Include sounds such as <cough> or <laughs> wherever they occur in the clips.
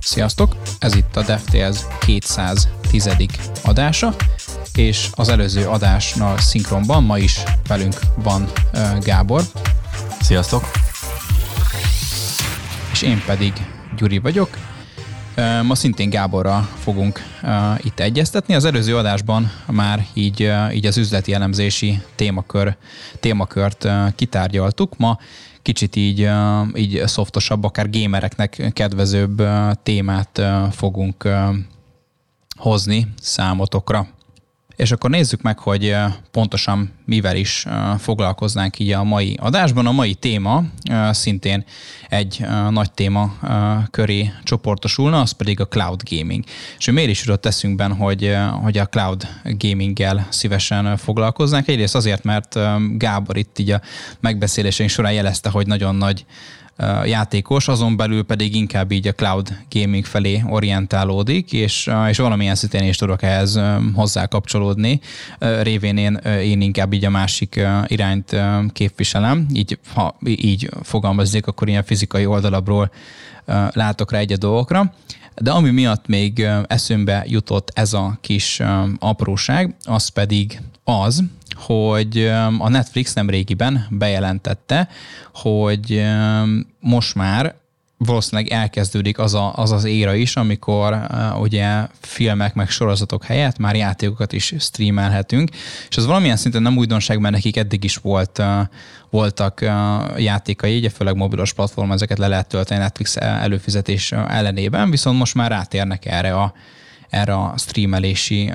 Sziasztok! Ez itt a DevTales 210. adása, és az előző adásnal szinkronban ma is velünk van Gábor. Sziasztok! És én pedig Gyuri vagyok. Ma szintén Gáborral fogunk itt egyeztetni. Az előző adásban már így, így az üzleti elemzési témakör, témakört kitárgyaltuk. Ma kicsit így, így szoftosabb, akár gamereknek kedvezőbb témát fogunk hozni számotokra. És akkor nézzük meg, hogy pontosan mivel is foglalkoznánk így a mai adásban. A mai téma szintén egy nagy téma köré csoportosulna, az pedig a cloud gaming. És miért is jutott eszünkben, hogy, hogy a cloud gaminggel szívesen foglalkoznánk? Egyrészt azért, mert Gábor itt így a megbeszéléseink során jelezte, hogy nagyon nagy játékos, azon belül pedig inkább így a cloud gaming felé orientálódik, és, és valamilyen szinten is tudok ehhez hozzá kapcsolódni. Révén én, én inkább így a másik irányt képviselem, így ha így fogalmazzék, akkor ilyen fizikai oldalabról látok rá egy a dolgokra. De ami miatt még eszünkbe jutott ez a kis apróság, az pedig az, hogy a Netflix nem régiben bejelentette, hogy most már valószínűleg elkezdődik az, a, az az éra is, amikor uh, ugye filmek meg sorozatok helyett már játékokat is streamelhetünk, és az valamilyen szinten nem újdonság, mert nekik eddig is volt, uh, voltak uh, játékai, ugye főleg mobilos platform, ezeket le lehet tölteni Netflix előfizetés ellenében, viszont most már rátérnek erre a erre a streamelési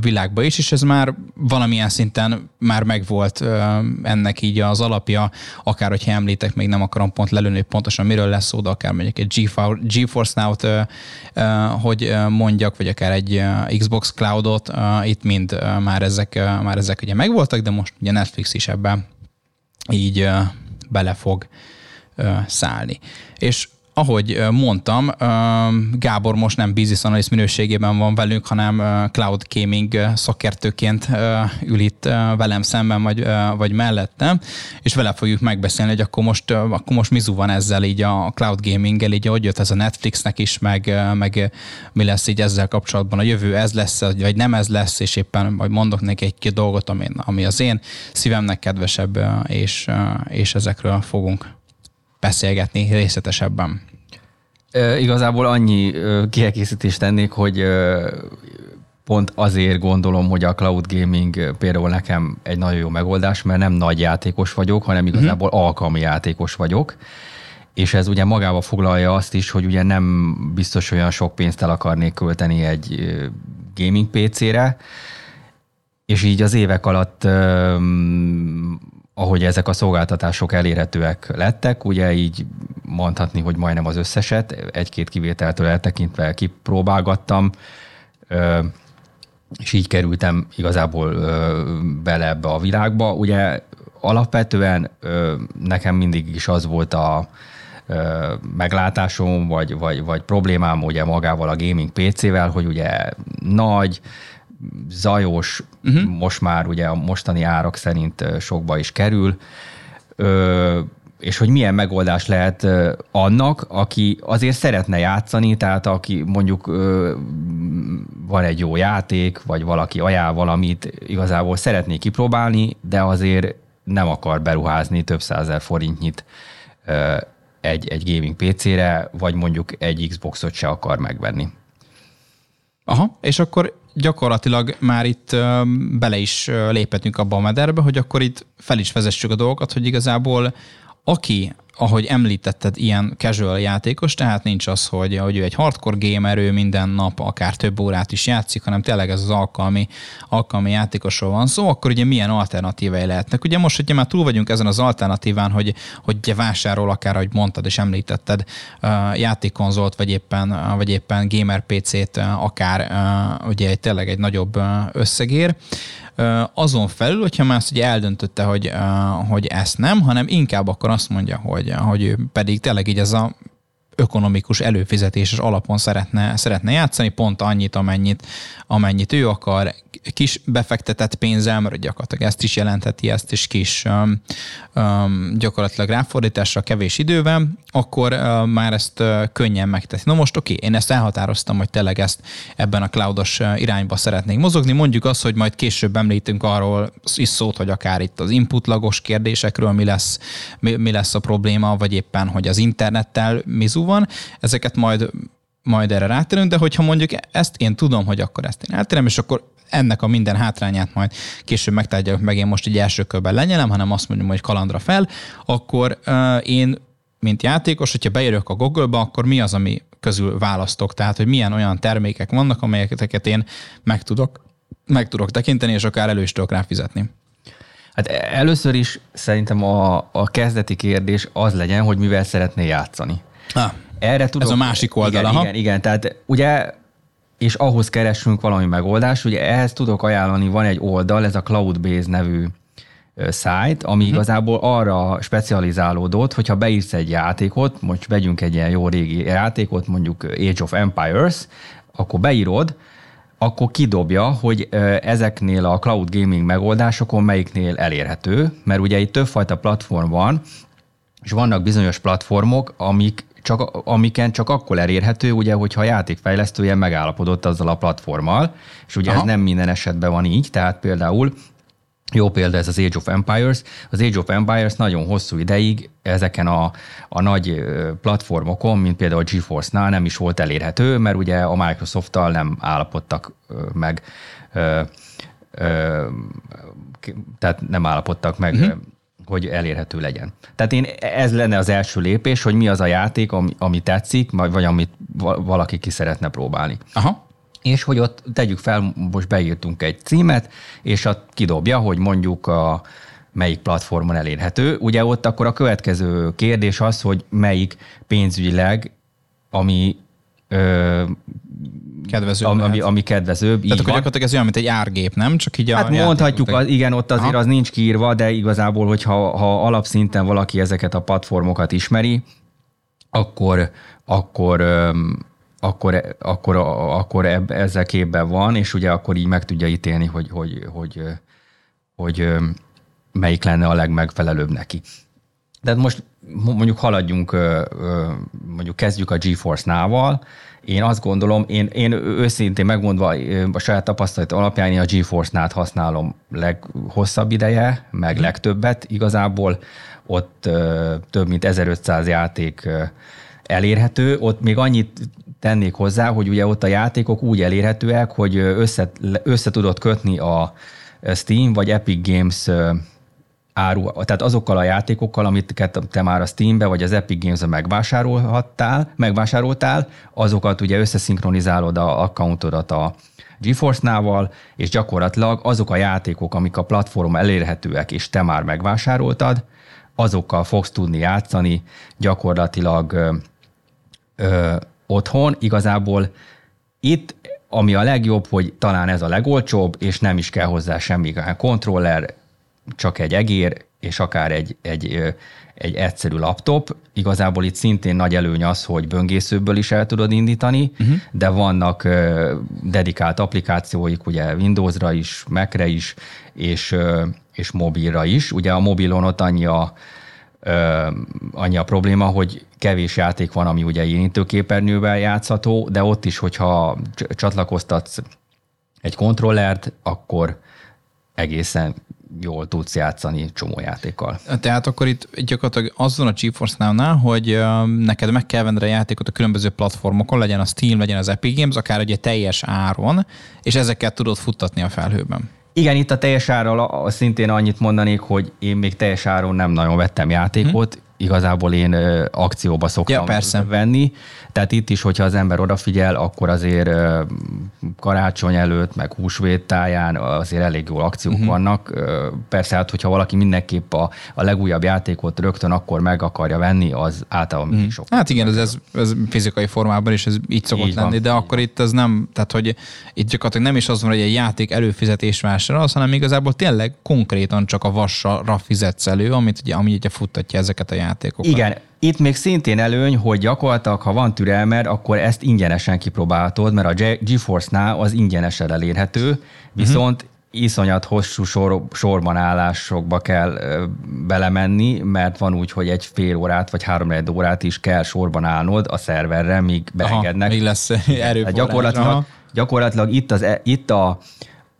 világba is, és ez már valamilyen szinten már megvolt ennek így az alapja, akár hogyha említek, még nem akarom pont lelőni, hogy pontosan miről lesz szó, de akár mondjuk egy GeForce Now-t, hogy mondjak, vagy akár egy Xbox Cloud-ot, itt mind már ezek, már ezek ugye megvoltak, de most ugye Netflix is ebben így bele fog szállni. És ahogy mondtam, Gábor most nem business analyst minőségében van velünk, hanem cloud gaming szakértőként ül itt velem szemben, vagy, vagy mellettem, és vele fogjuk megbeszélni, hogy akkor most, akkor most mizu van ezzel így a cloud gaminggel, így hogy jött ez a Netflixnek is, meg, meg mi lesz így ezzel kapcsolatban a jövő, ez lesz, vagy nem ez lesz, és éppen majd mondok neki egy-két dolgot, ami, ami az én szívemnek kedvesebb, és, és ezekről fogunk beszélgetni részletesebben. E, igazából annyi kiegészítést tennék, hogy pont azért gondolom, hogy a cloud gaming például nekem egy nagyon jó megoldás, mert nem nagy játékos vagyok, hanem mhm. igazából uh-huh. alkalmi játékos vagyok, és ez ugye magába foglalja azt is, hogy ugye nem biztos olyan sok pénzt el akarnék költeni egy gaming PC-re, és így az évek alatt ahogy ezek a szolgáltatások elérhetőek lettek, ugye így mondhatni, hogy majdnem az összeset, egy-két kivételtől eltekintve kipróbálgattam, és így kerültem igazából bele ebbe a világba. Ugye alapvetően nekem mindig is az volt a meglátásom, vagy, vagy, vagy problémám ugye magával a gaming PC-vel, hogy ugye nagy, zajos, uh-huh. most már ugye a mostani árak szerint sokba is kerül, ö, és hogy milyen megoldás lehet annak, aki azért szeretne játszani, tehát aki mondjuk ö, van egy jó játék, vagy valaki ajánl valamit, igazából szeretné kipróbálni, de azért nem akar beruházni több százer forintnyit ö, egy, egy gaming PC-re, vagy mondjuk egy Xboxot se akar megvenni. Aha, és akkor gyakorlatilag már itt bele is léphetünk abba a mederbe, hogy akkor itt fel is vezessük a dolgokat, hogy igazából aki ahogy említetted, ilyen casual játékos, tehát nincs az, hogy, hogy ő egy hardcore gamer, ő minden nap akár több órát is játszik, hanem tényleg ez az alkalmi, alkalmi játékosról van szó, akkor ugye milyen alternatívai lehetnek. Ugye most, hogyha már túl vagyunk ezen az alternatíván, hogy, hogy ugye vásárol akár, ahogy mondtad és említetted, játékkonzolt, vagy éppen, vagy éppen gamer PC-t, akár ugye tényleg egy nagyobb összegér, azon felül, hogyha már azt ugye eldöntötte, hogy, hogy ezt nem, hanem inkább akkor azt mondja, hogy, hogy ő pedig tényleg így ez a ökonomikus előfizetéses alapon szeretne, szeretne játszani, pont annyit, amennyit, amennyit ő akar, kis befektetett pénzzel, mert gyakorlatilag ezt is jelentheti, ezt is kis um, um, gyakorlatilag ráfordításra kevés idővel, akkor uh, már ezt uh, könnyen megteszi. Na most oké, okay, én ezt elhatároztam, hogy tényleg ezt ebben a cloudos irányba szeretnék mozogni. Mondjuk azt, hogy majd később említünk arról is szót, hogy akár itt az inputlagos kérdésekről mi lesz, mi, mi lesz a probléma, vagy éppen, hogy az internettel mizu van. Ezeket majd majd erre rátérünk, de hogyha mondjuk ezt én tudom, hogy akkor ezt én eltérem, és akkor ennek a minden hátrányát majd később megtárgyalok meg, én most egy első körben lenyelem, hanem azt mondom, hogy kalandra fel, akkor uh, én, mint játékos, hogyha beérök a Google-ba, akkor mi az, ami közül választok? Tehát, hogy milyen olyan termékek vannak, amelyeket én meg tudok, meg tudok tekinteni, és akár elő is tudok rá fizetni. Hát először is szerintem a, a kezdeti kérdés az legyen, hogy mivel szeretné játszani. Ah, Erre tudok, ez a másik oldal. Igen, igen, igen, tehát ugye és ahhoz keresünk valami megoldást. Ugye ehhez tudok ajánlani, van egy oldal, ez a Cloudbase nevű szájt, ami uh-huh. igazából arra specializálódott, hogyha beírsz egy játékot, most vegyünk egy ilyen jó régi játékot, mondjuk Age of Empires, akkor beírod, akkor kidobja, hogy ezeknél a cloud gaming megoldásokon melyiknél elérhető, mert ugye itt többfajta platform van, és vannak bizonyos platformok, amik csak, amiken csak akkor elérhető, ugye, hogyha a játékfejlesztője megállapodott azzal a platformmal, és ugye Aha. ez nem minden esetben van így, tehát például jó példa ez az Age of Empires. Az Age of Empires nagyon hosszú ideig ezeken a, a nagy platformokon, mint például a GeForce-nál nem is volt elérhető, mert ugye a Microsoft-tal nem állapodtak meg, tehát nem állapodtak meg uh-huh hogy elérhető legyen. Tehát én ez lenne az első lépés, hogy mi az a játék, ami, ami tetszik, vagy amit valaki ki szeretne próbálni. Aha. És hogy ott tegyük fel, most beírtunk egy címet, és a kidobja, hogy mondjuk a melyik platformon elérhető. Ugye ott akkor a következő kérdés az, hogy melyik pénzügyileg, ami ö, kedvező. Ami, ami, ami kedvezőbb. Tehát akkor gyakorlatilag ez olyan, mint egy árgép, nem? Csak így hát a mondhatjuk, az, igen, ott azért Aha. az nincs kiírva, de igazából, hogyha ha alapszinten valaki ezeket a platformokat ismeri, akkor, akkor akkor, akkor, akkor ezzel képben van, és ugye akkor így meg tudja ítélni, hogy, hogy, hogy, hogy, hogy melyik lenne a legmegfelelőbb neki. De most mondjuk haladjunk, mondjuk kezdjük a GeForce Now-val, én azt gondolom, én, én őszintén megmondva a saját tapasztalat alapján én a GeForce-nát használom leghosszabb ideje, meg mm. legtöbbet igazából. Ott több mint 1500 játék elérhető. Ott még annyit tennék hozzá, hogy ugye ott a játékok úgy elérhetőek, hogy össze, össze tudod kötni a Steam vagy Epic Games áru, tehát azokkal a játékokkal, amit te már a Steambe vagy az Epic Games-be megvásárolhattál, megvásároltál, azokat ugye összeszinkronizálod a accountodat a GeForce-nával, és gyakorlatilag azok a játékok, amik a platform elérhetőek, és te már megvásároltad, azokkal fogsz tudni játszani gyakorlatilag ö, ö, otthon. Igazából itt, ami a legjobb, hogy talán ez a legolcsóbb, és nem is kell hozzá semmi kontroller, csak egy egér, és akár egy, egy, egy egyszerű laptop. Igazából itt szintén nagy előny az, hogy böngészőből is el tudod indítani, uh-huh. de vannak dedikált applikációik, ugye Windowsra is, Macre is, és, és mobilra is. Ugye a mobilon ott annyi a, annyi a probléma, hogy kevés játék van, ami ugye érintőképernyővel játszható, de ott is, hogyha csatlakoztatsz egy kontrollert, akkor egészen jól tudsz játszani csomó játékkal. Tehát akkor itt gyakorlatilag az van a GeForce Now-nál, hogy neked meg kell venned a játékot a különböző platformokon, legyen a Steam, legyen az Epic Games, akár egy teljes áron, és ezeket tudod futtatni a felhőben. Igen, itt a teljes árral szintén annyit mondanék, hogy én még teljes áron nem nagyon vettem játékot, hmm igazából én akcióba szoktam ja, persze. venni. Tehát itt is, hogyha az ember odafigyel, akkor azért karácsony előtt, meg húsvét táján azért elég jó akciók uh-huh. vannak. Persze, hát hogyha valaki mindenképp a, a legújabb játékot rögtön akkor meg akarja venni, az általában uh-huh. sok. Hát igen, ez, ez, ez fizikai formában is ez így szokott így lenni, van, de akkor van. itt ez nem, tehát hogy itt gyakorlatilag nem is az van, hogy egy játék előfizetés vásárolsz, hanem igazából tényleg konkrétan csak a vassal fizetsz elő, amit ugye, ami ugye futtatja ezeket a játékokat játékokat. Igen, itt még szintén előny, hogy gyakorlatilag, ha van türelmed, akkor ezt ingyenesen kipróbálhatod, mert a GeForce-nál az ingyenesen elérhető, viszont uh-huh iszonyat hosszú sor, sorban állásokba kell ö, belemenni, mert van úgy, hogy egy fél órát vagy három órát is kell sorban állnod a szerverre, míg beengednek. Aha, még lesz erőforrás. Gyakorlatilag, gyakorlatilag itt, az, e, itt a,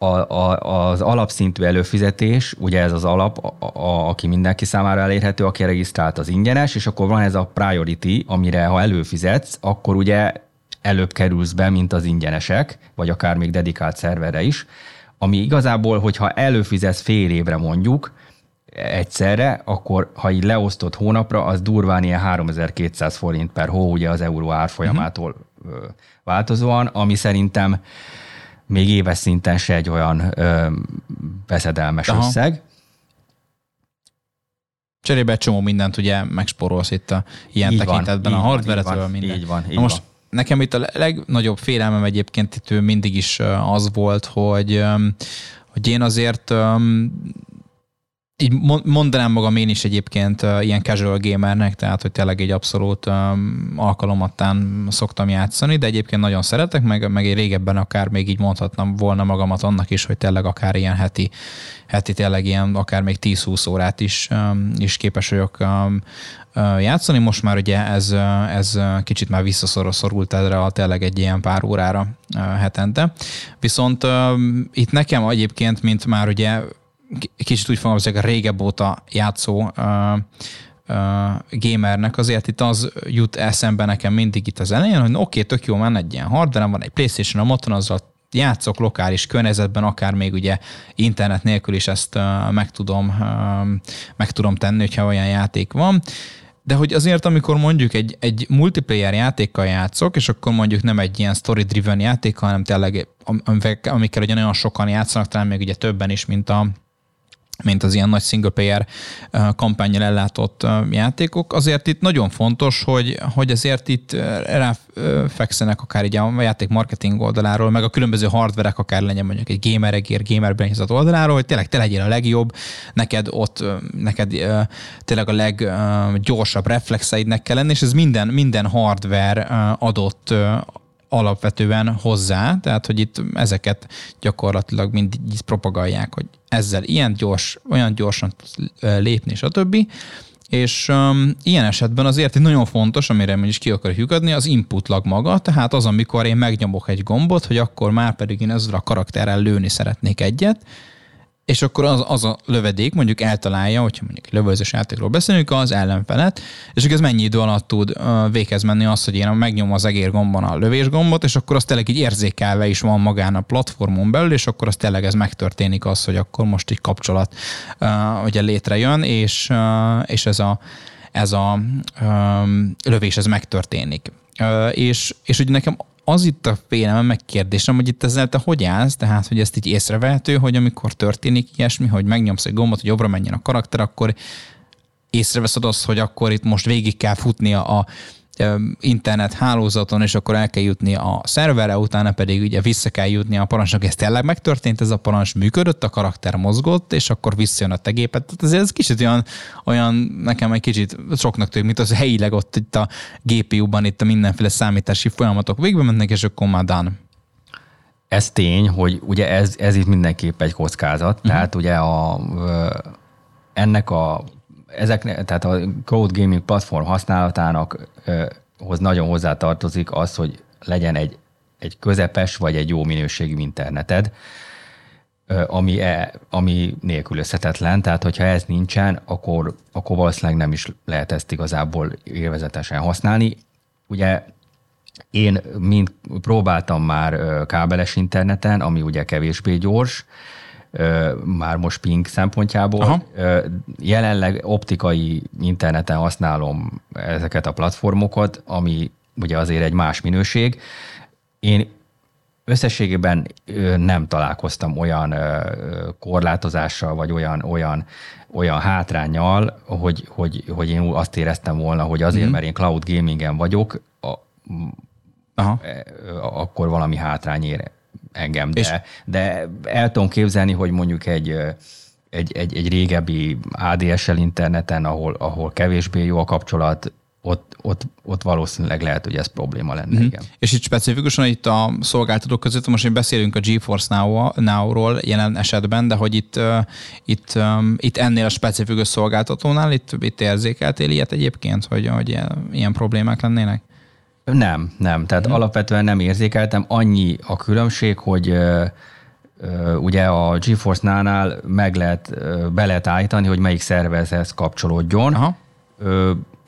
a, a, az alapszintű előfizetés, ugye ez az alap, a, a, aki mindenki számára elérhető, aki regisztrált az ingyenes, és akkor van ez a priority, amire ha előfizetsz, akkor ugye előbb kerülsz be, mint az ingyenesek, vagy akár még dedikált szerverre is ami igazából, hogyha előfizetsz fél évre mondjuk, egyszerre, akkor ha így leosztott hónapra, az durván ilyen 3200 forint per hó, ugye az euró árfolyamától uh-huh. változóan, ami szerintem még éves szinten se egy olyan ö, veszedelmes Aha. összeg. Cserébe egy csomó mindent ugye megsporolsz itt a ilyen így tekintetben, van, a hardware-etől minden. Így van, így Na most van nekem itt a legnagyobb félelmem egyébként itt mindig is az volt, hogy, hogy én azért így mondanám magam én is egyébként ilyen casual gamernek, tehát hogy tényleg egy abszolút alkalomattán szoktam játszani, de egyébként nagyon szeretek, meg, meg én régebben akár még így mondhatnam volna magamat annak is, hogy tényleg akár ilyen heti, heti tényleg ilyen akár még 10-20 órát is, is képes vagyok játszani. Most már ugye ez, ez kicsit már visszaszorult erre a tényleg egy ilyen pár órára hetente. Viszont itt nekem egyébként, mint már ugye kicsit úgy fogalmazok, a régebb óta játszó gamernek azért itt az jut eszembe nekem mindig itt az elején, hogy oké, okay, tök jó, van egy ilyen hardware, van egy Playstation, a moton, azzal játszok lokális környezetben, akár még ugye internet nélkül is ezt meg, tudom, meg tudom tenni, hogyha olyan játék van. De hogy azért, amikor mondjuk egy, egy multiplayer játékkal játszok, és akkor mondjuk nem egy ilyen story-driven játék, hanem tényleg amikkel ugye nagyon sokan játszanak, talán még ugye többen is, mint a, mint az ilyen nagy single player kampányjal ellátott játékok. Azért itt nagyon fontos, hogy, hogy azért itt ráfekszenek akár így a játék marketing oldaláról, meg a különböző hardverek, akár legyen mondjuk egy gamer egér, gamer benyízott oldaláról, hogy tényleg te legyél a legjobb, neked ott, neked tényleg a leggyorsabb reflexeidnek kell lenni, és ez minden, minden hardware adott alapvetően hozzá, tehát hogy itt ezeket gyakorlatilag mindig propagálják, hogy ezzel ilyen gyors, olyan gyorsan lépni, stb. És um, ilyen esetben azért egy nagyon fontos, amire is ki akarok lyukadni, az input lag maga, tehát az, amikor én megnyomok egy gombot, hogy akkor már pedig én ezzel a karakterrel lőni szeretnék egyet, és akkor az, az a lövedék mondjuk eltalálja, hogyha mondjuk egy lövőzős játékról beszélünk, az ellenfelet, és ez mennyi idő alatt tud véghez menni az, hogy én megnyomom az egérgombon a lövésgombot, és akkor az tényleg így érzékelve is van magán a platformon belül, és akkor az tényleg ez megtörténik az, hogy akkor most egy kapcsolat uh, ugye létrejön, és, és ez a, ez a um, lövés ez megtörténik. És, és ugye nekem az itt a félelem megkérdésem, hogy itt ezzel te hogy állsz, tehát hogy ezt így észrevehető, hogy amikor történik ilyesmi, hogy megnyomsz egy gombot, hogy jobbra menjen a karakter, akkor észreveszed azt, hogy akkor itt most végig kell futnia a, internet hálózaton, és akkor el kell jutni a szerverre, utána pedig ugye vissza kell jutni a parancsnak. Ez tényleg megtörtént, ez a parancs működött, a karakter mozgott, és akkor visszajön a te gépet. Tehát azért ez kicsit olyan, olyan nekem egy kicsit soknak tűnik, mint az helyileg ott itt a GPU-ban itt a mindenféle számítási folyamatok végbe mennek, és akkor már done. Ez tény, hogy ugye ez, ez itt mindenképp egy kockázat, uh-huh. tehát ugye a, ennek a ezek, tehát a cloud gaming platform használatának hoz nagyon hozzátartozik az, hogy legyen egy, egy közepes vagy egy jó minőségű interneted, ami, e, ami nélkülözhetetlen, tehát hogyha ez nincsen, akkor, akkor valószínűleg nem is lehet ezt igazából élvezetesen használni. Ugye én mind próbáltam már kábeles interneten, ami ugye kevésbé gyors, már most ping szempontjából. Aha. Jelenleg optikai interneten használom ezeket a platformokat, ami ugye azért egy más minőség. Én összességében nem találkoztam olyan korlátozással, vagy olyan, olyan, olyan hátrányjal, hogy, hogy, hogy én azt éreztem volna, hogy azért, mm. mert én cloud gamingen vagyok, a, Aha. akkor valami hátrány ér engem, de, de el tudom képzelni, hogy mondjuk egy, egy, egy, egy régebbi ADSL interneten, ahol, ahol kevésbé jó a kapcsolat, ott, ott, ott valószínűleg lehet, hogy ez probléma lenne, mm-hmm. igen. És itt specifikusan itt a szolgáltatók között, most én beszélünk a GeForce Now, Now-ról jelen esetben, de hogy itt, itt, itt ennél a specifikus szolgáltatónál, itt, itt érzékeltél ilyet egyébként, hogy, hogy ilyen, ilyen problémák lennének? Nem, nem. Tehát mm. alapvetően nem érzékeltem. Annyi a különbség, hogy ugye a GeForce Now-nál meg lehet, be lehet állítani, hogy melyik szervezhez kapcsolódjon. Aha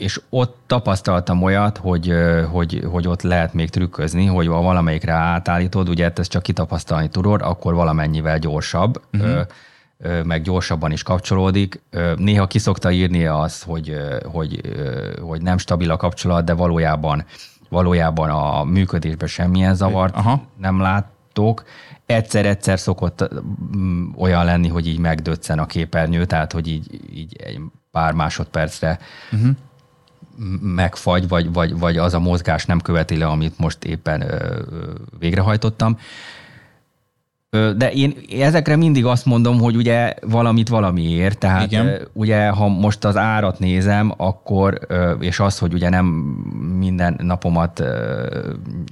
és ott tapasztaltam olyat, hogy, hogy, hogy ott lehet még trükközni, hogy ha valamelyikre átállítod, ugye ezt csak kitapasztalni tudod, akkor valamennyivel gyorsabb, uh-huh. meg gyorsabban is kapcsolódik. Néha kiszokta írni az, hogy, hogy, hogy nem stabil a kapcsolat, de valójában, valójában a működésben semmilyen zavart Aha. nem láttok. Egyszer-egyszer szokott olyan lenni, hogy így megdöccen a képernyő, tehát hogy így, így egy pár másodpercre uh-huh megfagy, vagy, vagy, vagy az a mozgás nem követi le, amit most éppen ö, végrehajtottam. De én ezekre mindig azt mondom, hogy ugye valamit valamiért, tehát Igen. ugye ha most az árat nézem, akkor, és az, hogy ugye nem minden napomat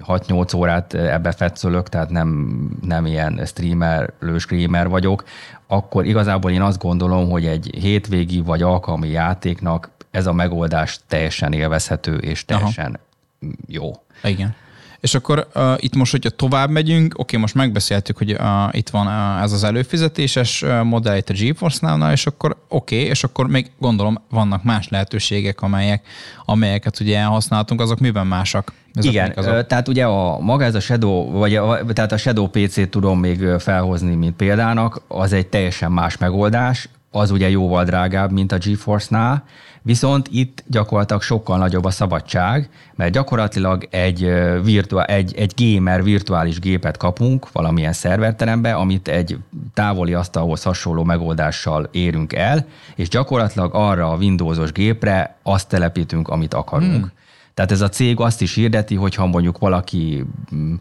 6-8 órát ebbe fetszölök, tehát nem, nem ilyen streamer, lőskrémer vagyok, akkor igazából én azt gondolom, hogy egy hétvégi vagy alkalmi játéknak ez a megoldás teljesen élvezhető és teljesen Aha. jó. Igen. És akkor uh, itt most, hogyha tovább megyünk, oké, most megbeszéltük, hogy uh, itt van uh, ez az előfizetéses uh, modell itt a GeForce now és akkor oké, és akkor még gondolom vannak más lehetőségek, amelyek, amelyeket ugye használhatunk, azok miben másak? Ezek Igen, azok? tehát ugye a maga ez a Shadow, vagy a, tehát a Shadow PC-t tudom még felhozni, mint példának, az egy teljesen más megoldás, az ugye jóval drágább, mint a GeForce-nál, Viszont itt gyakorlatilag sokkal nagyobb a szabadság, mert gyakorlatilag egy, virtuál, egy, egy gamer virtuális gépet kapunk valamilyen szerverterembe, amit egy távoli asztalhoz hasonló megoldással érünk el, és gyakorlatilag arra a Windowsos gépre azt telepítünk, amit akarunk. Hmm. Tehát ez a cég azt is hirdeti, hogyha mondjuk valaki mm,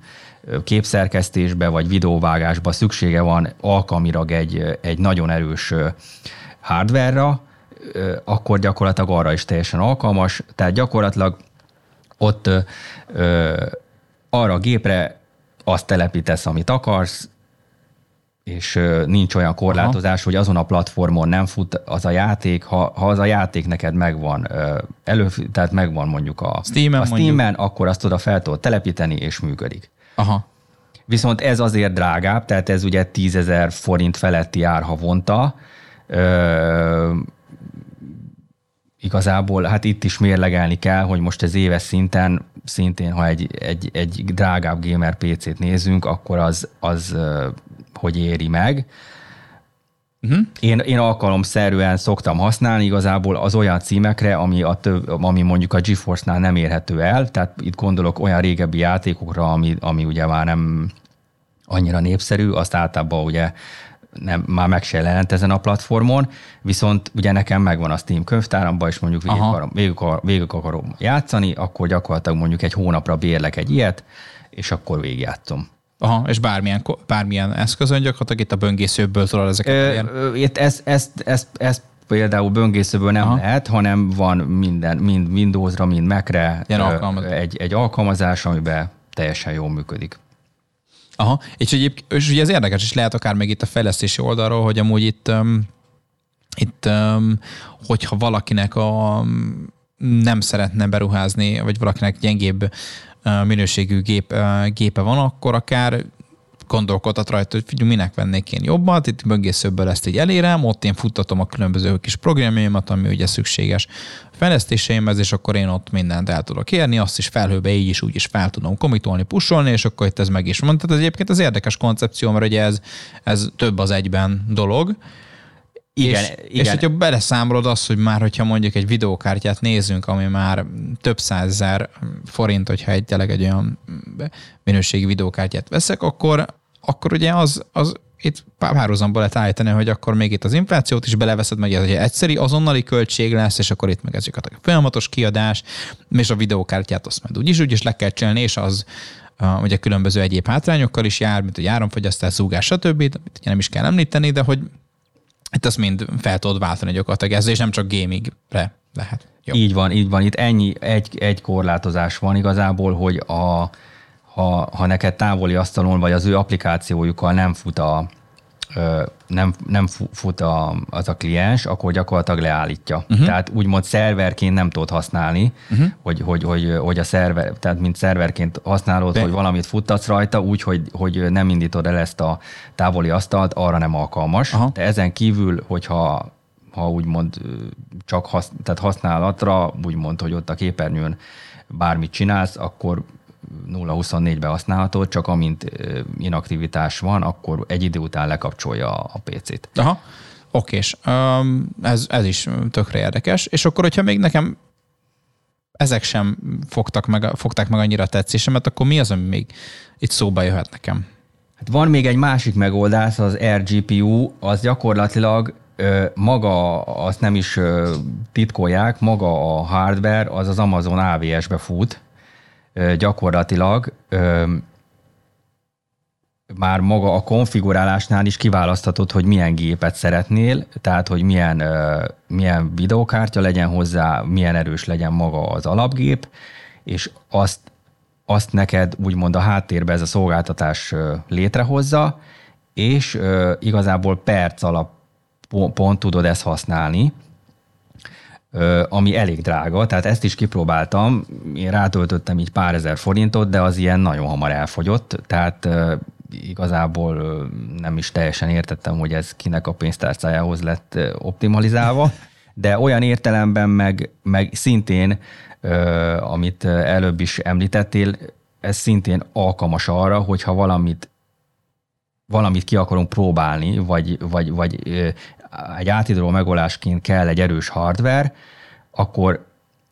képszerkesztésbe vagy videóvágásba szüksége van alkalmilag egy, egy nagyon erős hardware akkor gyakorlatilag arra is teljesen alkalmas. Tehát gyakorlatilag ott ö, arra a gépre azt telepítesz, amit akarsz, és ö, nincs olyan korlátozás, Aha. hogy azon a platformon nem fut az a játék, ha, ha az a játék neked megvan, ö, elő, tehát megvan mondjuk a Steam-en, a Steam-en akkor azt oda fel tudod telepíteni, és működik. Aha. Viszont ez azért drágább, tehát ez ugye 10 ezer forint feletti ár havonta, ö, igazából hát itt is mérlegelni kell, hogy most ez éves szinten, szintén ha egy, egy, egy drágább gamer PC-t nézünk, akkor az, az hogy éri meg. Uh-huh. Én, én alkalomszerűen szoktam használni igazából az olyan címekre, ami, a több, ami mondjuk a GeForce-nál nem érhető el, tehát itt gondolok olyan régebbi játékokra, ami, ami ugye már nem annyira népszerű, azt általában ugye nem, már meg se jelent ezen a platformon, viszont ugye nekem megvan a Steam könyvtáramban, és mondjuk végig, akarom, végig, végig akarom játszani, akkor gyakorlatilag mondjuk egy hónapra bérlek egy ilyet, és akkor végigjátszom. Aha, és bármilyen, bármilyen eszközön gyakorlatilag itt a böngészőből tudod ezeket? Ö, itt ezt, ezt, ezt, ezt például böngészőből nem Aha. lehet, hanem van minden, mind Windowsra, mind Mac-re egy, egy alkalmazás, amiben teljesen jól működik. Aha, és, egyéb, és ugye ez érdekes is lehet akár még itt a fejlesztési oldalról, hogy amúgy itt, um, itt um, hogyha valakinek a, nem szeretne beruházni, vagy valakinek gyengébb minőségű gép, gépe van, akkor akár gondolkodhat rajta, hogy figyelj, minek vennék én jobbat, itt böngészőből ezt így elérem, ott én futtatom a különböző kis programjaimat, ami ugye szükséges fejlesztéseimhez, és akkor én ott mindent el tudok érni, azt is felhőbe így is úgy is fel tudom komitolni, pusolni, és akkor itt ez meg is van. Tehát ez egyébként az érdekes koncepció, mert ugye ez, ez több az egyben dolog, igen, és, igen. és hogyha beleszámolod azt, hogy már, hogyha mondjuk egy videókártyát nézünk, ami már több százezer forint, hogyha egy tényleg egy olyan minőségi videókártyát veszek, akkor, akkor ugye az, az itt párhuzamba lehet állítani, hogy akkor még itt az inflációt is beleveszed, meg ez egy egyszeri azonnali költség lesz, és akkor itt meg ez a folyamatos kiadás, és a videókártyát azt majd úgyis úgyis le kell csinálni, és az ugye különböző egyéb hátrányokkal is jár, mint a áramfogyasztás, zúgás, stb., amit ugye nem is kell említeni, de hogy itt azt mind fel tudod váltani gyakorlatilag ezzel, és nem csak gamingre lehet. Jó. Így van, így van. Itt ennyi, egy, egy korlátozás van igazából, hogy a, ha, ha neked távoli asztalon vagy az ő applikációjukkal nem fut a, nem, nem fut a, az a kliens, akkor gyakorlatilag leállítja. Uh-huh. Tehát úgymond szerverként nem tudod használni, uh-huh. hogy, hogy, hogy, hogy a szerver, tehát mint szerverként használod, Be. hogy valamit futtatsz rajta, úgy, hogy, hogy nem indítod el ezt a távoli asztalt, arra nem alkalmas. Aha. De ezen kívül, hogyha ha úgymond csak hasz, tehát használatra, úgymond, hogy ott a képernyőn bármit csinálsz, akkor 0-24-be használható, csak amint inaktivitás van, akkor egy idő után lekapcsolja a PC-t. Aha, okés. Ez, ez is tökre érdekes. És akkor, hogyha még nekem ezek sem fogtak meg, fogták meg annyira tetszésemet, akkor mi az, ami még itt szóba jöhet nekem? Hát van még egy másik megoldás, az RGPU, az gyakorlatilag maga, azt nem is titkolják, maga a hardware, az az Amazon AWS-be fut, gyakorlatilag már maga a konfigurálásnál is kiválaszthatod, hogy milyen gépet szeretnél, tehát hogy milyen, milyen videókártya legyen hozzá, milyen erős legyen maga az alapgép, és azt, azt neked úgymond a háttérbe ez a szolgáltatás létrehozza, és igazából perc alap pont tudod ezt használni, ami elég drága, tehát ezt is kipróbáltam, én rátöltöttem így pár ezer forintot, de az ilyen nagyon hamar elfogyott, tehát igazából nem is teljesen értettem, hogy ez kinek a pénztárcájához lett optimalizálva, <laughs> de olyan értelemben meg, meg szintén, amit előbb is említettél, ez szintén alkalmas arra, hogyha valamit valamit ki akarunk próbálni, vagy, vagy, vagy egy átidaló megoldásként kell egy erős hardware, akkor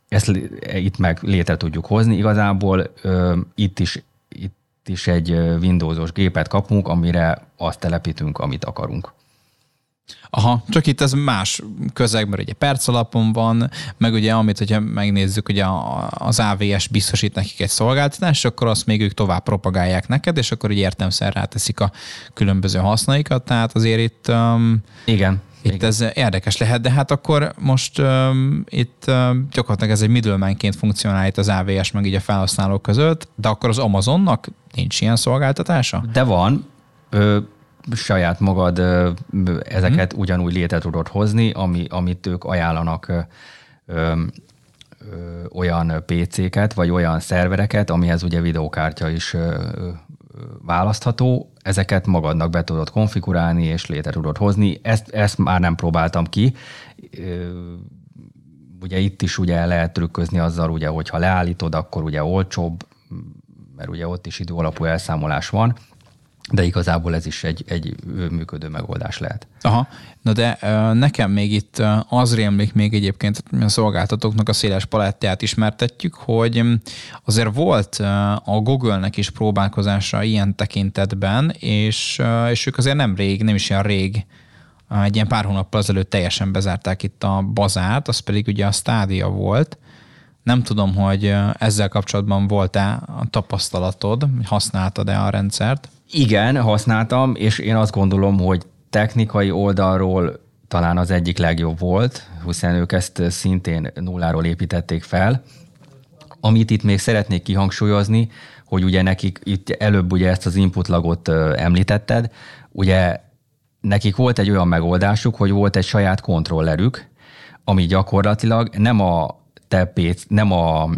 ezt itt meg létre tudjuk hozni. Igazából ö, itt is itt is egy Windowsos gépet kapunk, amire azt telepítünk, amit akarunk. Aha, csak itt ez más közeg, mert ugye perc alapon van, meg ugye amit, hogyha megnézzük, ugye az AVS biztosít nekik egy szolgáltatást, akkor azt még ők tovább propagálják neked, és akkor így értemszer ráteszik a különböző hasznaikat, tehát azért itt... Um, Igen. Itt Igen. ez érdekes lehet, de hát akkor most um, itt um, gyakorlatilag ez egy middlemanként funkcionál itt az AVS meg így a felhasználók között, de akkor az Amazonnak nincs ilyen szolgáltatása? De van. Ö, saját magad ö, ezeket hmm. ugyanúgy létre tudod hozni, ami, amit ők ajánlanak ö, ö, olyan PC-ket, vagy olyan szervereket, amihez ugye videókártya is ö, választható, ezeket magadnak be tudod konfigurálni, és létre tudod hozni. Ezt, ezt már nem próbáltam ki. Ugye itt is ugye lehet trükközni azzal, ugye, hogyha leállítod, akkor ugye olcsóbb, mert ugye ott is idő alapú elszámolás van, de igazából ez is egy, egy működő megoldás lehet. Aha, na de nekem még itt az rémlik még egyébként a szolgáltatóknak a széles palettját ismertetjük, hogy azért volt a Google-nek is próbálkozása ilyen tekintetben, és, és ők azért nem rég, nem is ilyen rég, egy ilyen pár hónappal ezelőtt teljesen bezárták itt a bazárt, az pedig ugye a stádia volt, nem tudom, hogy ezzel kapcsolatban volt-e a tapasztalatod, használtad-e a rendszert? Igen, használtam, és én azt gondolom, hogy technikai oldalról talán az egyik legjobb volt, hiszen ők ezt szintén nulláról építették fel. Amit itt még szeretnék kihangsúlyozni, hogy ugye nekik itt előbb ugye ezt az input lagot említetted, ugye nekik volt egy olyan megoldásuk, hogy volt egy saját kontrollerük, ami gyakorlatilag nem a te PC, nem a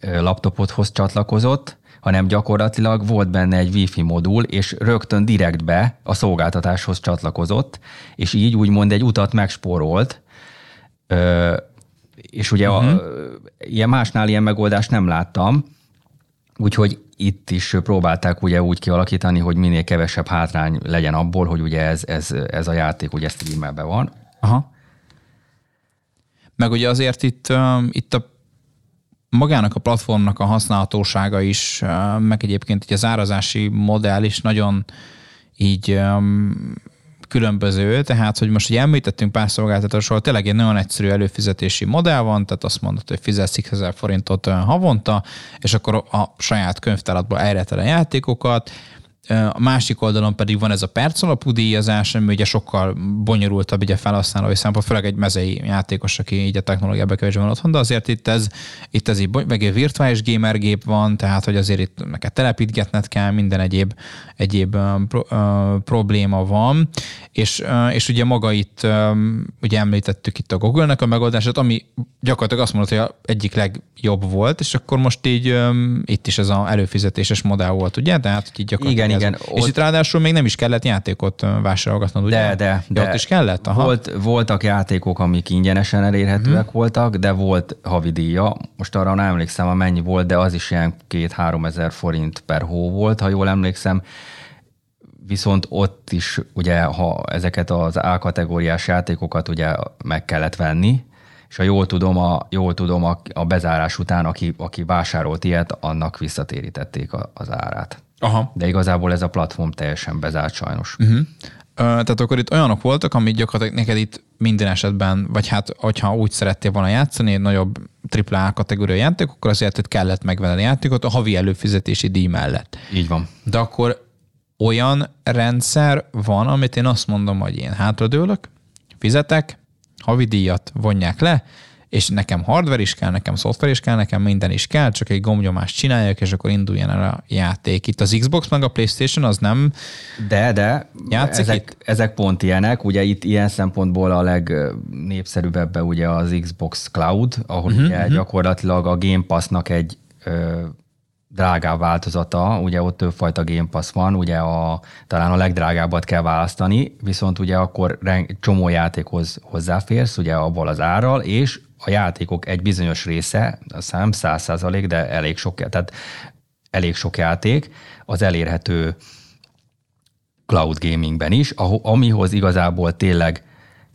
laptopodhoz csatlakozott, hanem gyakorlatilag volt benne egy wifi modul, és rögtön direktbe a szolgáltatáshoz csatlakozott, és így úgymond egy utat megspórolt, és ugye uh-huh. a, mhm. ilyen másnál ilyen megoldást nem láttam, úgyhogy itt is próbálták ugye úgy kialakítani, hogy minél kevesebb hátrány legyen abból, hogy ugye ez, ez, ez a játék ugye streamelben van. Aha. Meg ugye azért itt, itt a magának a platformnak a használhatósága is, meg egyébként így az árazási modell is nagyon így különböző, tehát hogy most ugye említettünk pár szolgáltatásról, tényleg egy nagyon egyszerű előfizetési modell van, tehát azt mondod, hogy fizetsz x ezer forintot havonta, és akkor a saját könyvtáratból elretele játékokat, A másik oldalon pedig van ez a perc alapú díjazás, ami ugye sokkal bonyolultabb ugye felhasználói szempont, főleg egy mezei játékos, aki így a technológiába kevésbé van otthon, de azért itt ez, itt ez így, meg egy virtuális gamergép van, tehát hogy azért itt neked telepítgetned kell, minden egyéb, egyéb pro, uh, probléma van, és, uh, és ugye maga itt, um, ugye említettük itt a Google-nek a megoldását, ami gyakorlatilag azt mondta, hogy egyik legjobb volt, és akkor most így um, itt is ez az előfizetéses modell volt, ugye? Tehát így igen, igen. Ez, és ott... itt ráadásul még nem is kellett játékot vásárolgatnod, ugye? De, de. de, de ott is kellett? Aha. Volt, voltak játékok, amik ingyenesen elérhetőek uh-huh. voltak, de volt havidíja. Most arra nem emlékszem, a mennyi volt, de az is ilyen két-három ezer forint per hó volt, ha jól emlékszem viszont ott is ugye, ha ezeket az A-kategóriás játékokat ugye meg kellett venni, és ha jól tudom, a, jól tudom a, a bezárás után, aki, aki vásárolt ilyet, annak visszatérítették a, az árát. Aha. De igazából ez a platform teljesen bezárt sajnos. Uh-huh. Tehát akkor itt olyanok voltak, amit gyakorlatilag neked itt minden esetben, vagy hát, hogyha úgy szerettél volna játszani, egy nagyobb AAA kategória játék, akkor azért itt kellett megvenni a játékot a havi előfizetési díj mellett. Így van. De akkor olyan rendszer van, amit én azt mondom, hogy én hátradőlök, fizetek, havidíjat vonják le, és nekem hardware is kell, nekem szoftver is kell, nekem minden is kell, csak egy gombnyomást csináljak, és akkor induljon el a játék. Itt az Xbox meg a Playstation az nem De, de, ezek, itt? ezek pont ilyenek, ugye itt ilyen szempontból a legnépszerűbb ugye az Xbox Cloud, ahol uh-huh, ugye uh-huh. gyakorlatilag a Game Pass-nak egy ö, drágább változata, ugye ott többfajta Game Pass van, ugye a, talán a legdrágábbat kell választani, viszont ugye akkor csomó játékhoz hozzáférsz, ugye abból az árral, és a játékok egy bizonyos része, azt hiszem száz százalék, de elég sok, tehát elég sok játék, az elérhető cloud gamingben is, amihoz igazából tényleg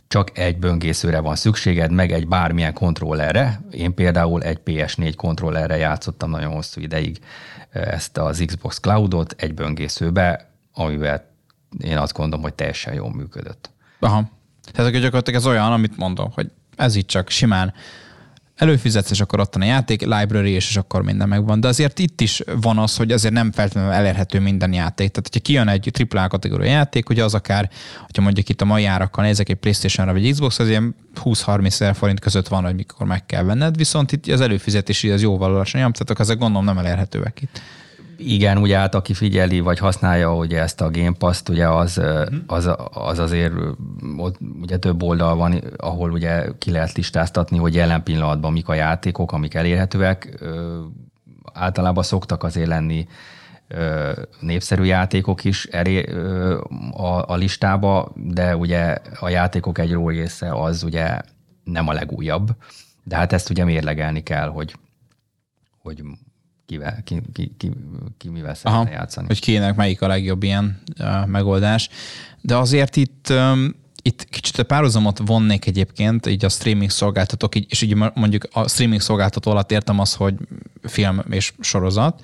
csak egy böngészőre van szükséged, meg egy bármilyen kontrollerre. Én például egy PS4 kontrollerre játszottam nagyon hosszú ideig ezt az Xbox Cloudot egy böngészőbe, amivel én azt gondolom, hogy teljesen jól működött. Aha. Tehát gyakorlatilag ez olyan, amit mondom, hogy ez itt csak simán előfizetsz, és akkor ott a játék, library, és, és akkor minden megvan. De azért itt is van az, hogy azért nem feltétlenül elérhető minden játék. Tehát, hogyha kijön egy AAA kategória játék, ugye az akár, hogyha mondjuk itt a mai árakkal nézek egy Playstation-ra vagy Xbox, az ilyen 20-30 ezer forint között van, hogy mikor meg kell venned, viszont itt az előfizetési az jóval alacsonyabb, tehát ezek gondolom nem elérhetőek itt. Igen, ugye hát aki figyeli, vagy használja ugye ezt a Game Pass-t, ugye az, mhm. az, az azért ott ugye több oldal van, ahol ugye ki lehet listáztatni, hogy jelen pillanatban mik a játékok, amik elérhetőek. Általában szoktak azért lenni népszerű játékok is elé, a, a listába, de ugye a játékok egy része az ugye nem a legújabb. De hát ezt ugye mérlegelni kell, hogy, hogy kivel, ki, ki, ki, ki mivel szeretne játszani. Hogy kinek melyik a legjobb ilyen uh, megoldás. De azért itt um, itt kicsit a párhuzamot vonnék egyébként, így a streaming szolgáltatók, és így mondjuk a streaming szolgáltató alatt értem az, hogy film és sorozat,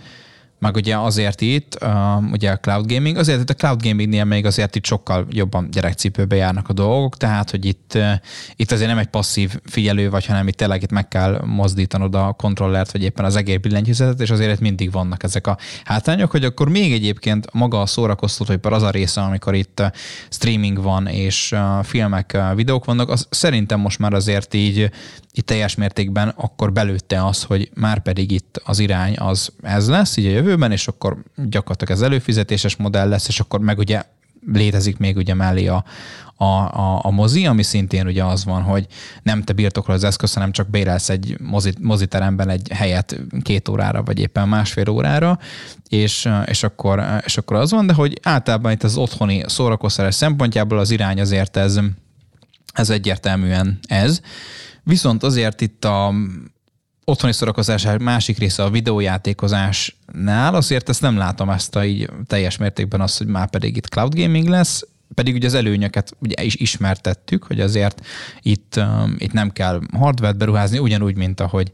meg ugye azért itt, uh, ugye a cloud gaming, azért itt a cloud gamingnél még azért itt sokkal jobban gyerekcipőbe járnak a dolgok, tehát hogy itt, uh, itt azért nem egy passzív figyelő vagy, hanem itt tényleg itt meg kell mozdítanod a kontrollert, vagy éppen az egér billentyűzetet, és azért itt mindig vannak ezek a hátrányok, hogy akkor még egyébként maga a szórakoztató, hogy az a része, amikor itt streaming van, és uh, filmek, uh, videók vannak, az szerintem most már azért így itt teljes mértékben akkor belőtte az, hogy már pedig itt az irány az ez lesz, így a jövőben, és akkor gyakorlatilag ez előfizetéses modell lesz, és akkor meg ugye létezik még ugye mellé a, a, a, a mozi, ami szintén ugye az van, hogy nem te birtokol az eszköz, hanem csak bérelsz egy mozi, moziteremben egy helyet két órára, vagy éppen másfél órára, és, és, akkor, és akkor az van, de hogy általában itt az otthoni szórakoztatás szempontjából az irány azért ez, ez egyértelműen ez. Viszont azért itt a otthoni szórakozás másik része a videójátékozásnál, azért ezt nem látom ezt a így teljes mértékben azt, hogy már pedig itt cloud gaming lesz, pedig ugye az előnyöket ugye is ismertettük, hogy azért itt, um, itt nem kell hardware beruházni, ugyanúgy, mint ahogy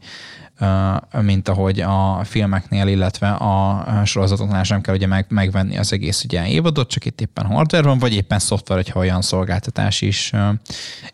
mint ahogy a filmeknél, illetve a sorozatoknál sem kell ugye meg, megvenni az egész ugye évadot, csak itt éppen hardware van, vagy éppen szoftver, hogyha olyan szolgáltatás is,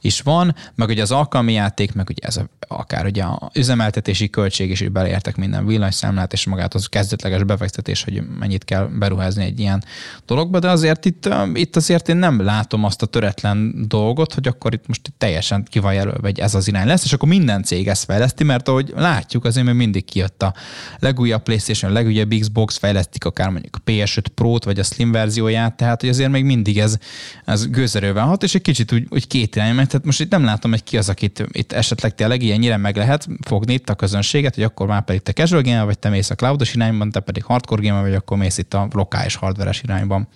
is van, meg ugye az alkalmi játék, meg ugye ez a, akár ugye a üzemeltetési költség is, hogy beleértek minden villanyszámlát, és magát az kezdetleges befektetés, hogy mennyit kell beruházni egy ilyen dologba, de azért itt, itt azért én nem látom azt a töretlen dolgot, hogy akkor itt most teljesen ki van jelölve, hogy ez az irány lesz, és akkor minden cég ezt fejleszti, mert ahogy látjuk, azért még mindig kijött a legújabb PlayStation, a legújabb Xbox, fejlesztik akár mondjuk a PS5 Pro-t, vagy a Slim verzióját, tehát hogy azért még mindig ez, ez gőzerővel hat, és egy kicsit úgy, úgy két irány megy. Tehát most itt nem látom, hogy ki az, akit itt esetleg tényleg ilyennyire meg lehet fogni itt a közönséget, hogy akkor már pedig te casual gamer, vagy te mész a cloudos irányban, te pedig hardcore gamer, vagy akkor mész itt a lokális hardveres irányban.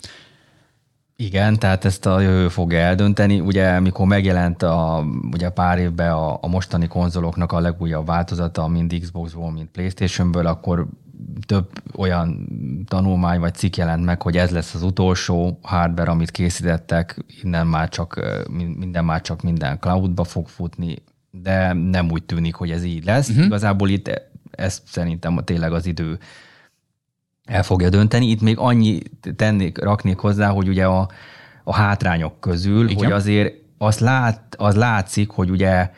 Igen, tehát ezt a jövő fogja eldönteni. Ugye, mikor megjelent a, ugye pár évben a, a mostani konzoloknak a legújabb változata, mind Xbox-ból, mind Playstation-ből, akkor több olyan tanulmány vagy cikk jelent meg, hogy ez lesz az utolsó hardware, amit készítettek, innen már csak, minden már csak minden cloudba fog futni, de nem úgy tűnik, hogy ez így lesz. Uh-huh. Igazából itt ez szerintem tényleg az idő el fogja dönteni. Itt még annyi tennék, raknék hozzá, hogy ugye a, a hátrányok közül, Igen. hogy azért az, lát, az látszik, hogy ugye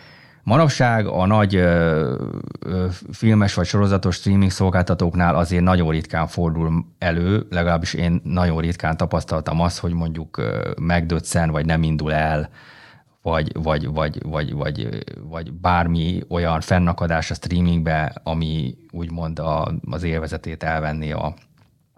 manapság a nagy ö, ö, filmes vagy sorozatos streaming szolgáltatóknál azért nagyon ritkán fordul elő, legalábbis én nagyon ritkán tapasztaltam azt, hogy mondjuk megdöccen, vagy nem indul el vagy, vagy, vagy, vagy, vagy, vagy bármi olyan fennakadás a streamingbe, ami úgymond a, az élvezetét elvenni a,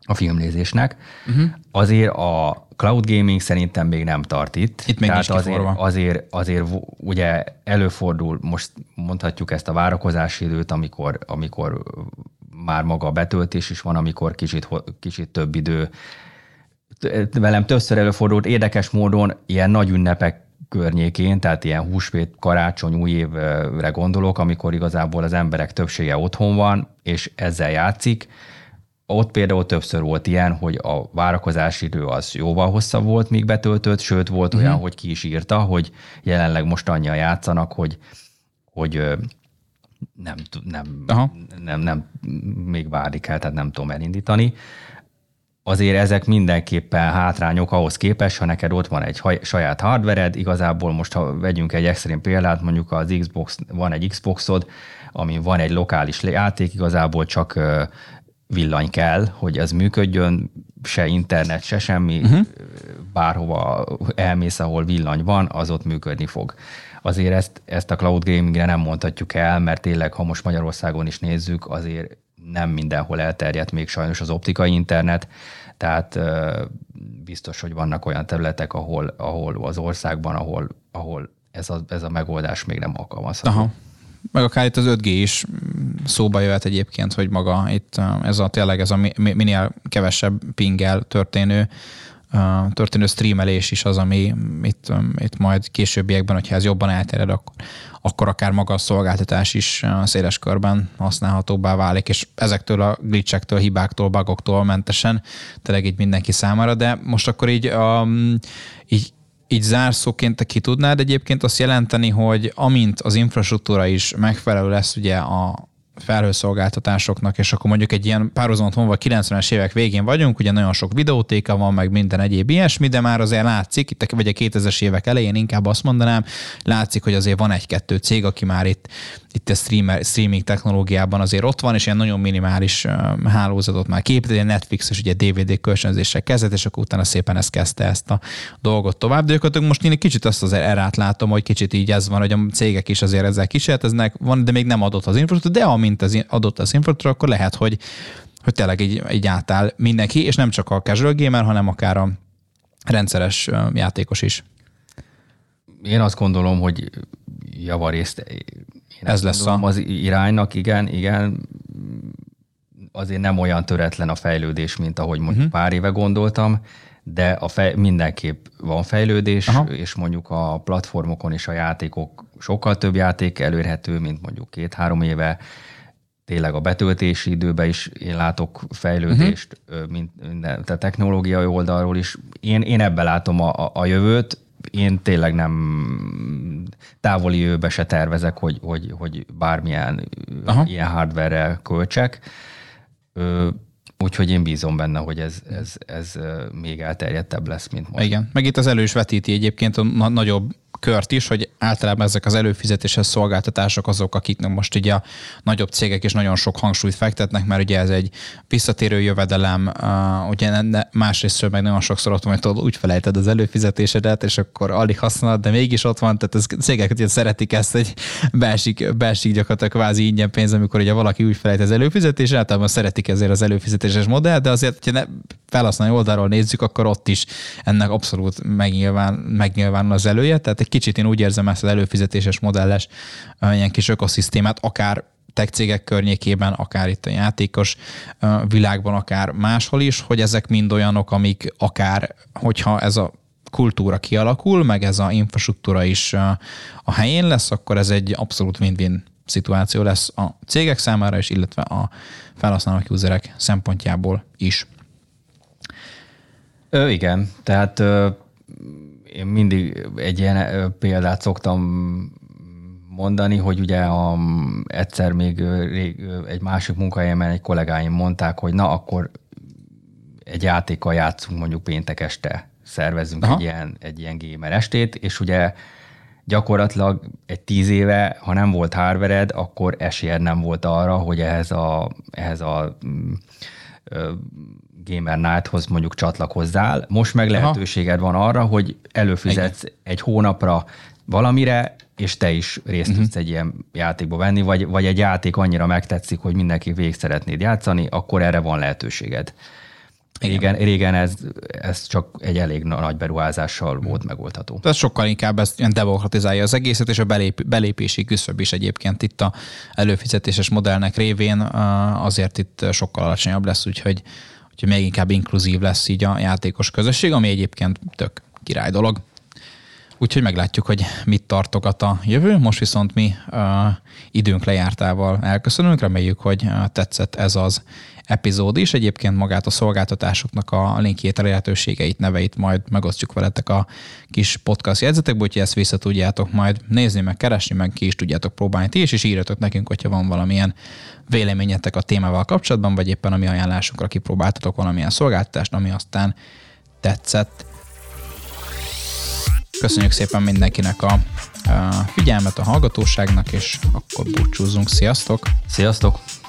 a filmnézésnek. Uh-huh. Azért a cloud gaming szerintem még nem tart itt. Itt még Tehát azért, azért, azért ugye előfordul, most mondhatjuk ezt a várakozási időt, amikor, amikor már maga a betöltés is van, amikor kicsit, kicsit több idő velem többször előfordult érdekes módon ilyen nagy ünnepek környékén, tehát ilyen húsvét, karácsony, új évre gondolok, amikor igazából az emberek többsége otthon van, és ezzel játszik. Ott például többször volt ilyen, hogy a várakozási idő az jóval hosszabb volt, míg betöltött, sőt volt uh-huh. olyan, hogy ki is írta, hogy jelenleg most annyian játszanak, hogy, hogy nem, nem, Aha. nem, nem, még várni kell, tehát nem tudom elindítani azért ezek mindenképpen hátrányok ahhoz képest, ha neked ott van egy saját hardvered, igazából most ha vegyünk egy extrém példát, mondjuk az Xbox, van egy Xboxod, ami van egy lokális játék, igazából csak villany kell, hogy ez működjön, se internet, se semmi, uh-huh. bárhova elmész, ahol villany van, az ott működni fog. Azért ezt, ezt a cloud gamingre nem mondhatjuk el, mert tényleg, ha most Magyarországon is nézzük, azért nem mindenhol elterjedt még sajnos az optikai internet, tehát biztos, hogy vannak olyan területek, ahol, ahol az országban, ahol, ahol ez, a, ez a megoldás még nem alkalmazható. Aha. Meg akár itt az 5G is szóba jöhet egyébként, hogy maga itt ez a tényleg ez a minél kevesebb pingel történő történő streamelés is az, ami itt, itt majd későbbiekben, hogyha ez jobban elterjed, akkor, akkor akár maga a szolgáltatás is széles körben használhatóbbá válik, és ezektől a glitchektől, hibáktól, bugoktól mentesen, tényleg így mindenki számára, de most akkor így, um, így így zárszóként ki tudnád egyébként azt jelenteni, hogy amint az infrastruktúra is megfelelő lesz ugye a, felhőszolgáltatásoknak, és akkor mondjuk egy ilyen párhuzamot vonva 90-es évek végén vagyunk, ugye nagyon sok videótéka van, meg minden egyéb ilyesmi, de már azért látszik, itt vagy a 2000-es évek elején inkább azt mondanám, látszik, hogy azért van egy-kettő cég, aki már itt, itt a streamer, streaming technológiában azért ott van, és ilyen nagyon minimális hálózatot már képít, egy Netflix és ugye DVD kölcsönzésre kezdett, és akkor utána szépen ezt kezdte ezt a dolgot tovább. De gyakorlatilag most én kicsit azt azért erát látom, hogy kicsit így ez van, hogy a cégek is azért ezzel kísérleteznek, van, de még nem adott az infrastruktúra, de amint az adott az infrastruktúra, akkor lehet, hogy, hogy tényleg így, így átáll mindenki, és nem csak a casual gamer, hanem akár a rendszeres játékos is. Én azt gondolom, hogy javarészt én ez lesz a... az iránynak, igen, igen, azért nem olyan töretlen a fejlődés, mint ahogy mondjuk uh-huh. pár éve gondoltam, de a fej, mindenképp van fejlődés, Aha. és mondjuk a platformokon és a játékok sokkal több játék elérhető, mint mondjuk két-három éve, tényleg a betöltési időben is én látok fejlődést, uh-huh. mint minden, tehát technológiai oldalról is. Én, én ebben látom a, a, jövőt, én tényleg nem távoli jövőbe se tervezek, hogy, hogy, hogy bármilyen Aha. ilyen hardware költsek. Úgyhogy én bízom benne, hogy ez, ez, ez még elterjedtebb lesz, mint most. Igen, meg itt az elős vetíti egyébként a nagyobb kört is, hogy általában ezek az előfizetéses szolgáltatások azok, akiknek most ugye a nagyobb cégek is nagyon sok hangsúlyt fektetnek, mert ugye ez egy visszatérő jövedelem, ugye másrészt meg nagyon sokszor ott van, hogy úgy felejted az előfizetésedet, és akkor alig használod, de mégis ott van, tehát ez cégek ugye szeretik ezt, hogy beesik, beesik gyakorlatilag kvázi ingyen pénz, amikor ugye valaki úgy felejt az előfizetés, általában szeretik ezért az előfizetéses modell, de azért, hogyha ne felhasználói oldalról nézzük, akkor ott is ennek abszolút megnyilván, megnyilvánul az elője, tehát egy kicsit én úgy érzem ezt az előfizetéses modelles ilyen kis ökoszisztémát, akár tech cégek környékében, akár itt a játékos világban, akár máshol is, hogy ezek mind olyanok, amik akár, hogyha ez a kultúra kialakul, meg ez a infrastruktúra is a helyén lesz, akkor ez egy abszolút win-win szituáció lesz a cégek számára is, illetve a felhasználók, userek szempontjából is. Ö, igen, tehát ö, én mindig egy ilyen példát szoktam mondani, hogy ugye a, egyszer még rég, egy másik munkahelyemen egy kollégáim mondták, hogy na akkor egy játékkal játszunk mondjuk péntek este, szervezünk egy ilyen, egy ilyen gamer estét, és ugye gyakorlatilag egy tíz éve, ha nem volt hardvered, akkor esélyed nem volt arra, hogy ehhez a, ehhez a Gamer Nighthoz mondjuk csatlakozzál. Most meg lehetőséged van arra, hogy előfizetsz Igen. egy hónapra valamire, és te is részt uh-huh. tudsz egy ilyen játékba venni, vagy, vagy egy játék annyira megtetszik, hogy mindenki végig szeretnéd játszani, akkor erre van lehetőséged. Régen, régen ez, ez csak egy elég nagy beruházással hmm. volt megoldható. Ez sokkal inkább ezt ilyen demokratizálja az egészet, és a belép, belépési küszöb is egyébként itt a előfizetéses modellnek révén azért itt sokkal alacsonyabb lesz, úgyhogy úgyhogy még inkább inkluzív lesz így a játékos közösség, ami egyébként tök király dolog. Úgyhogy meglátjuk, hogy mit tartogat a jövő. Most viszont mi uh, időnk lejártával elköszönünk. Reméljük, hogy tetszett ez az epizód is. Egyébként magát a szolgáltatásoknak a linkjét, a lehetőségeit, neveit majd megosztjuk veletek a kis podcast jegyzetekből, úgyhogy ezt vissza tudjátok majd nézni, meg keresni, meg ki is tudjátok próbálni ti is, és írjatok nekünk, hogyha van valamilyen véleményetek a témával kapcsolatban, vagy éppen a mi ajánlásunkra kipróbáltatok valamilyen szolgáltatást, ami aztán tetszett. Köszönjük szépen mindenkinek a figyelmet, a hallgatóságnak, és akkor búcsúzzunk. Sziasztok! Sziasztok!